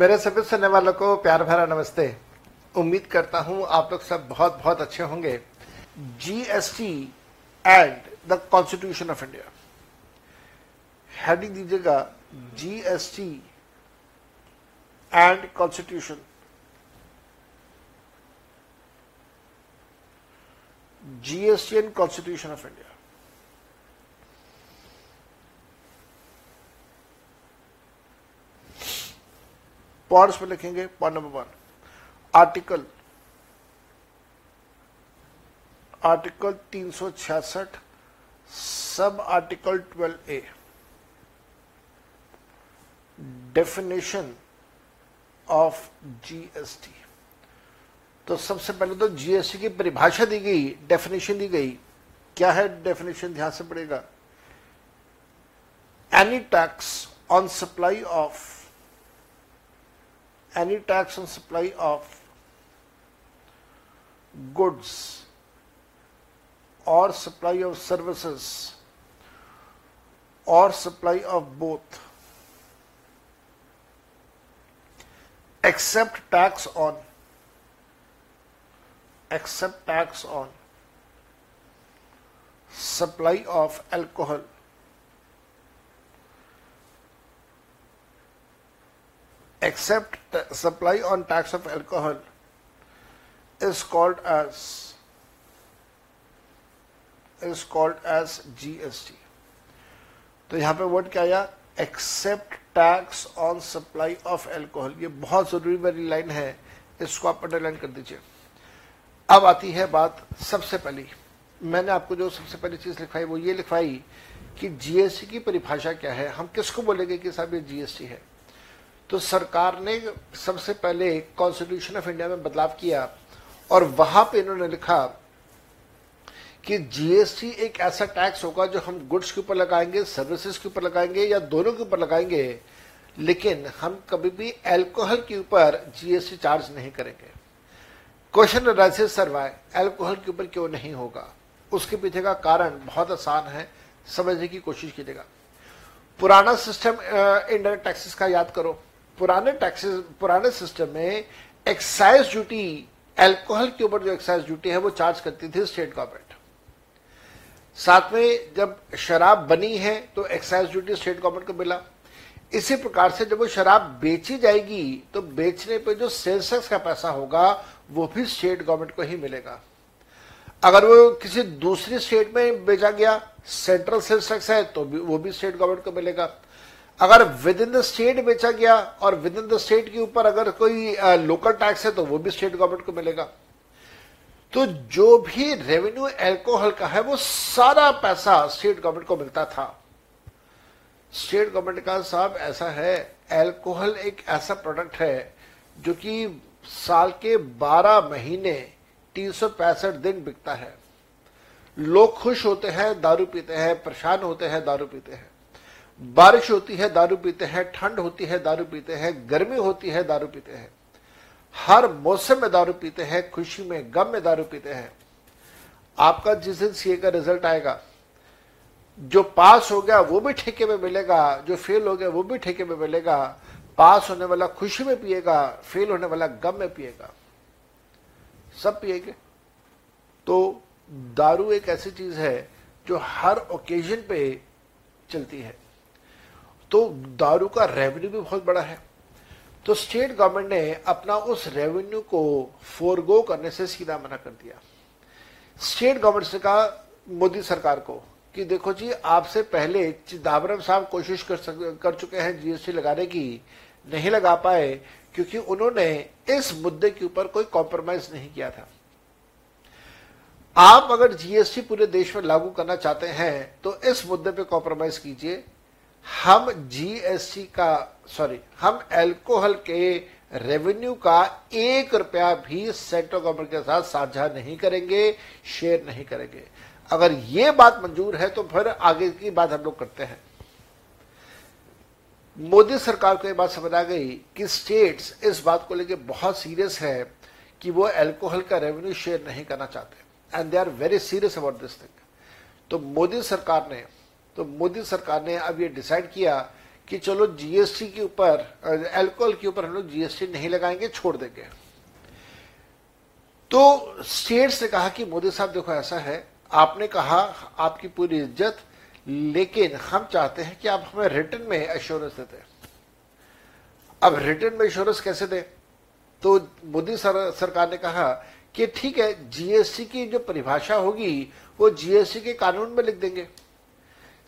मेरे सभी सुनने वालों को प्यार भरा नमस्ते। उम्मीद करता हूँ आप लोग सब बहुत बहुत अच्छे होंगे। GST and the constitution of India heading दीजिएगा GST and constitution GST and constitution of India points में लिखेंगे point number one. Article article 366 sub article 12 A. Definition of GST तो सबसे पहले तो जीएसटी की परिभाषा दी गई डेफिनेशन दी गई। क्या है डेफिनेशन ध्यान से पड़ेगा any tax on supply of any tax on supply of goods or supply of services or supply of both except tax on except tax on supply of alcohol except supply on tax of alcohol is called as, is called as GST. तो यहाँ पे word क्या आया? Except tax on supply of alcohol ये बहुत ज़रूरी वाली line है, इसको आप अंडरलाइन कर दीजिए। अब आती है बात सबसे पहली। मैंने आपको जो सबसे पहली चीज़ लिखवाई, वो ये लिखवाई कि जीएसटी की परिभाषा क्या है? हम किसको बोलेंगे कि साहब ये जीएसटी है? तो सरकार ने सबसे पहले कॉन्स्टिट्यूशन ऑफ़ इंडिया में बदलाव किया और वहाँ पे इन्होंने लिखा कि जीएसटी एक ऐसा टैक्स होगा जो हम गुड्स के ऊपर लगाएँगे सर्विसेज़ के ऊपर लगाएँगे या दोनों के ऊपर लगाएँगे, लेकिन हम कभी भी एल्कोहल के ऊपर जीएसटी चार्ज नहीं करेंगे। क्वेश्चन राइसेज सरवाए एल्कोहल के ऊपर क्यों नहीं होगा? उसके पीछे का कारण बहुत आसान है, समझने की कोशिश कीजिएगा। पुराना सिस्टम इंडायरेक्ट टैक्सेस का याद करो। पुराने टैक्सेस पुराने सिस्टम में एक्साइज ड्यूटी एल्कोहल के ऊपर जो एक्साइज ड्यूटी है, वो चार्ज करती थी स्टेट गवर्नमेंट साथ में जब शराब बनी है तो एक्साइज ड्यूटी स्टेट गवर्नमेंट को मिला। इसी प्रकार से जब वो शराब बेची जाएगी तो बेचने पे जो सेल्स टैक्स का पैसा होगा, वो भी स्टेट गवर्नमेंट को ही मिलेगा। अगर वो किसी दूसरी स्टेट में बेचा गया सेंट्रल सेल्स टैक्स है तो भी, वो भी स्टेट गवर्नमेंट को मिलेगा। अगर विद इन द स्टेट बेचा गया और विद इन द स्टेट के ऊपर अगर कोई लोकल टैक्स है तो वो भी स्टेट गवर्नमेंट को मिलेगा। तो जो भी रेवेन्यू एल्कोहल का है वो सारा पैसा स्टेट गवर्नमेंट को मिलता था। स्टेट गवर्नमेंट का साहब ऐसा है एल्कोहल एक ऐसा प्रोडक्ट है जो कि साल के 12 महीने तीन सौ पैंसठ दिन बिकता है। लोग खुश होते हैं, दारू पीते हैं, परेशान होते हैं, दारू पीते हैं। बारिश होती है, दारू पीते हैं, ठंड होती है, दारू पीते हैं, गर्मी होती है, दारू पीते हैं। हर मौसम में दारू पीते हैं, खुशी में, गम में दारू पीते हैं। आपका जिस दिन सीए का रिज़ल्ट आएगा, जो पास हो गया, वो भी ठेके में मिलेगा, जो फेल हो गया, वो भी ठेके में मिलेगा। पास होने वाला खुशी में पिएगा फेल होने वाला गम में पिएगा। सब पिएगे। तो दारू एक ऐसी चीज़ है, जो हर ओकेजन पे चलती है। तो दारू का रेवेन्यू भी बहुत बड़ा है। तो स्टेट गवर्नमेंट ने अपना उस रेवेन्यू को फोरगो करने से सीधा मना कर दिया। स्टेट गवर्नमेंट से कहा, मोदी सरकार को, कि देखो जी, आपसे पहले चिदम्बरम साहब कोशिश कर कर चुके हैं जीएसटी लगाने की, नहीं लगा पाए, क्योंकि उन्होंने इस मुद्दे के ऊपर कोई कॉम्प्रोमाइज नहीं किया था। आप अगर जीएसटी पूरे देश में लागू करना चाहते हैं तो इस मुद्दे पे कॉम्प्रोमाइज कीजिए। हम जीएसटी का सॉरी हम एल्कोहल के रेवेन्यू का एक रुपया भी सेंट्रल गवर्नमेंट के साथ साझा नहीं करेंगे शेयर नहीं करेंगे। अगर ये बात मंजूर है तो फिर आगे की बात हम लोग करते हैं। मोदी सरकार को यह बात समझ आ गई कि स्टेट्स इस बात को लेकर बहुत सीरियस है कि वो एल्कोहल का रेवेन्यू शेयर नहीं करना चाहते। And they are very serious about this thing तो मोदी सरकार ने तो मोदी सरकार ने अब ये डिसाइड किया कि चलो जीएसटी के ऊपर अल्कोहल के ऊपर हम लोग जीएसटी नहीं लगाएँगे छोड़ देंगे। तो स्टेट्स ने कहा कि मोदी साहब देखो ऐसा है आपने कहा आपकी पूरी इज़्ज़त लेकिन हम चाहते हैं कि आप हमें रिटर्न में एश्योरेंस देते। अब रिटर्न में एश्योरेंस कैसे दें? तो मोदी सर, सरकार ने कहा कि ठीक है जीएसटी की जो परिभाषा होगी वो जीएसटी के कानून में लिख देंगे।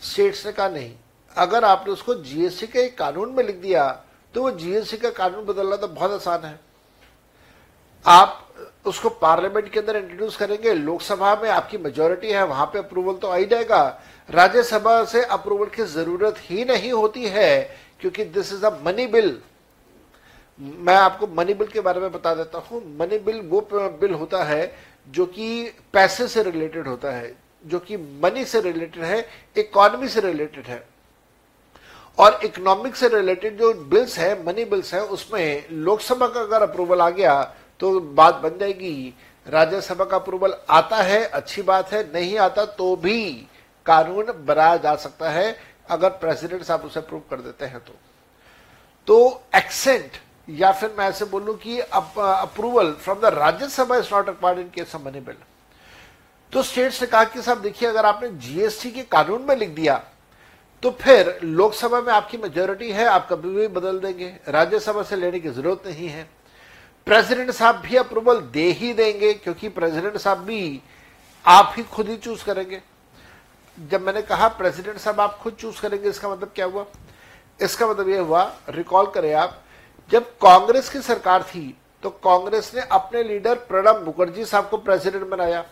स्टेट्स ने कहा, नहीं, अगर आपने उसको जीएसटी के कानून में लिख दिया तो वो जीएसटी का कानून बदलना तो बहुत आसान है। आप उसको पार्लियामेंट के अंदर इंट्रोड्यूस करेंगे, लोकसभा में आपकी मेजोरिटी है, वहाँ पे अप्रूवल तो आ ही जाएगा। राज्यसभा से अप्रूवल की ज़रूरत ही नहीं होती है, क्योंकि this is a money bill मैं आपको मनी बिल के बारे में बता देता हूँ। मनी बिल वो बिल होता है जो कि पैसे से रिलेटेड होता है। जो कि मनी से रिलेटेड है इकोनॉमी से रिलेटेड है। और इकोनॉमिक से रिलेटेड जो बिल्स है मनी बिल्स है, उसमें लोकसभा का अगर अप्रूवल आ गया तो बात बन जाएगी राज्यसभा का अप्रूवल आता है, अच्छी बात है, नहीं आता तो भी कानून बनाया जा सकता है, अगर प्रेसिडेंट साहब उसे अप्रूव कर देते हैं तो। तो एक्सेंट या फिर मैं ऐसे बोलूँ कि approval from the Rajya Sabha is not required in case of money bill तो स्टेट्स ने कहा कि साहब, देखिए, अगर आपने जीएसटी के कानून में लिख दिया तो फिर लोकसभा में आपकी मेजोरिटी है, आप कभी भी बदल देंगे। राज्यसभा से लेने की ज़रूरत नहीं है। प्रेसिडेंट साहब भी अप्रूवल दे ही देंगे, क्योंकि प्रेसिडेंट साहब भी आप ही खुद ही चूज़ करेंगे। जब मैंने कहा प्रेसिडेंट साहब आप खुद चूज़ करेंगे, इसका मतलब क्या हुआ? इसका मतलब यह हुआ रिकॉल करें आप, जब कांग्रेस की सरकार थी तो कांग्रेस ने अपने लीडर प्रणब मुखर्जी साहब को प्रेसिडेंट बनाया।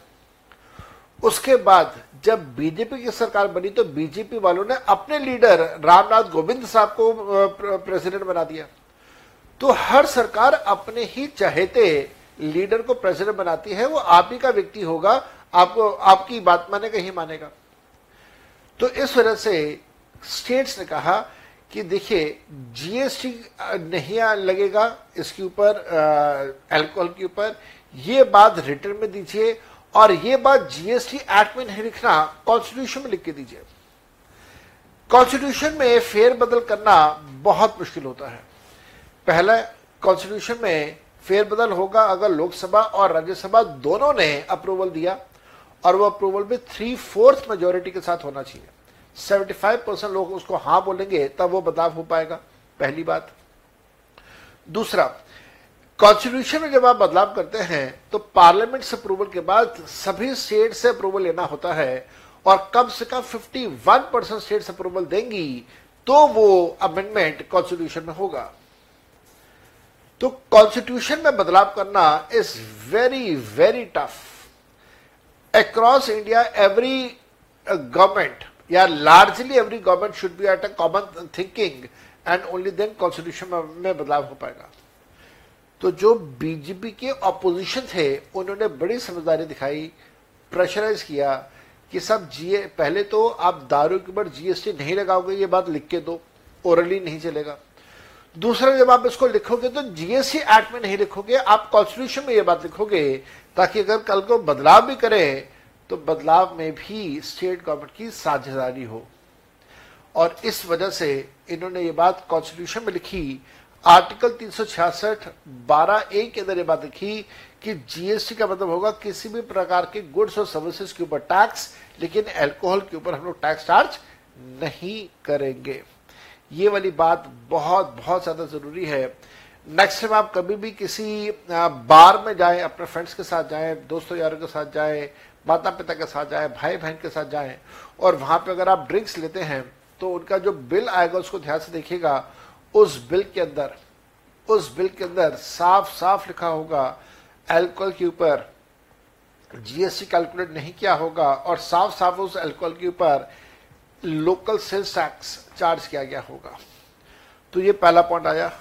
उसके बाद जब बीजेपी की सरकार बनी तो बीजेपी वालों ने अपने लीडर रामनाथ गोविंद साहब को प्रेसिडेंट बना दिया। तो हर सरकार अपने ही चहेते लीडर को प्रेसिडेंट बनाती है। वो आप ही का व्यक्ति होगा, आपको, आपकी बात मानेगा, ही मानेगा। तो इस वजह से स्टेट्स ने कहा कि देखिए, जीएसटी नहीं लगेगा इसके ऊपर अल्कोहल के ऊपर। ये बात रिटर्न में दीजिए और ये बात जीएसटी एक्ट में नहीं लिखना कॉन्स्टिट्यूशन में लिख के दीजिए। कॉन्स्टिट्यूशन में फेरबदल करना बहुत मुश्किल होता है। पहला कॉन्स्टिट्यूशन में फेरबदल होगा अगर लोकसभा और राज्यसभा दोनों ने अप्रूवल दिया और वो अप्रूवल में थ्री फोर्थ मेजोरिटी के साथ होना चाहिए। 75 परसेंट लोग उसको हाँ बोलेंगे, तब वो बदलाव हो पाएगा। पहली बात। दूसरा कॉन्स्टिट्यूशन में जब आप बदलाव करते हैं तो पार्लियामेंट से अप्रूवल के बाद सभी स्टेट से अप्रूवल लेना होता है और कम से कम 51 परसेंट स्टेट अप्रूवल देंगी तो वो अमेंडमेंट कॉन्स्टिट्यूशन में होगा। तो कॉन्स्टिट्यूशन में बदलाव करना is very very tough across India every government या largely every government should be at a common thinking and only then constitution में बदलाव हो पाएगा। तो जो बीजेपी के ऑपोजिशन थे, उन्होंने बड़ी समझदारी दिखाई प्रेशराइज किया कि सब जीए पहले तो आप दारू के ऊपर जीएसटी नहीं लगाओगे, ये बात लिख के दो ओरली नहीं चलेगा। दूसरा, जब आप इसको लिखोगे तो जीएसटी एक्ट में नहीं लिखोगे, आप कॉन्स्टिट्यूशन में ये बात लिखोगे, ताकि अगर कल को बदलाव भी करें तो बदलाव में भी स्टेट गवर्नमेंट की साझेदारी हो। और इस वजह से इन्होंने ये बात कॉन्स्टिट्यूशन में लिखी आर्टिकल तीन सौ छियासठ, बारह ए के अंदर ये बात लिखी कि जीएसटी का मतलब होगा किसी भी प्रकार के गुड्स और सर्विसेज़ के ऊपर टैक्स लेकिन अल्कोहल के ऊपर हम लोग टैक्स चार्ज नहीं करेंगे। ये वाली बात बहुत बहुत ज़्यादा ज़रूरी है। नेक्स्ट टाइम आप कभी भी किसी बार में जाए, अपने फ्रेंड्स के साथ जाए, दोस्तों यारों के साथ जाए माता पिता के साथ जाए भाई बहन के साथ जाए, और वहाँ पे अगर आप ड्रिंक्स लेते हैं तो उनका जो बिल आएगा उसको ध्यान से देखिएगा उस बिल के अंदर, उस बिल के अंदर साफ़ साफ़ लिखा होगा एल्कोहल के ऊपर जीएसटी कैलकुलेट नहीं किया होगा और साफ़ साफ़ उस एल्कोहल के ऊपर लोकल सेल्स टैक्स चार्ज किया गया होगा। तो ये पहला पॉइंट आया।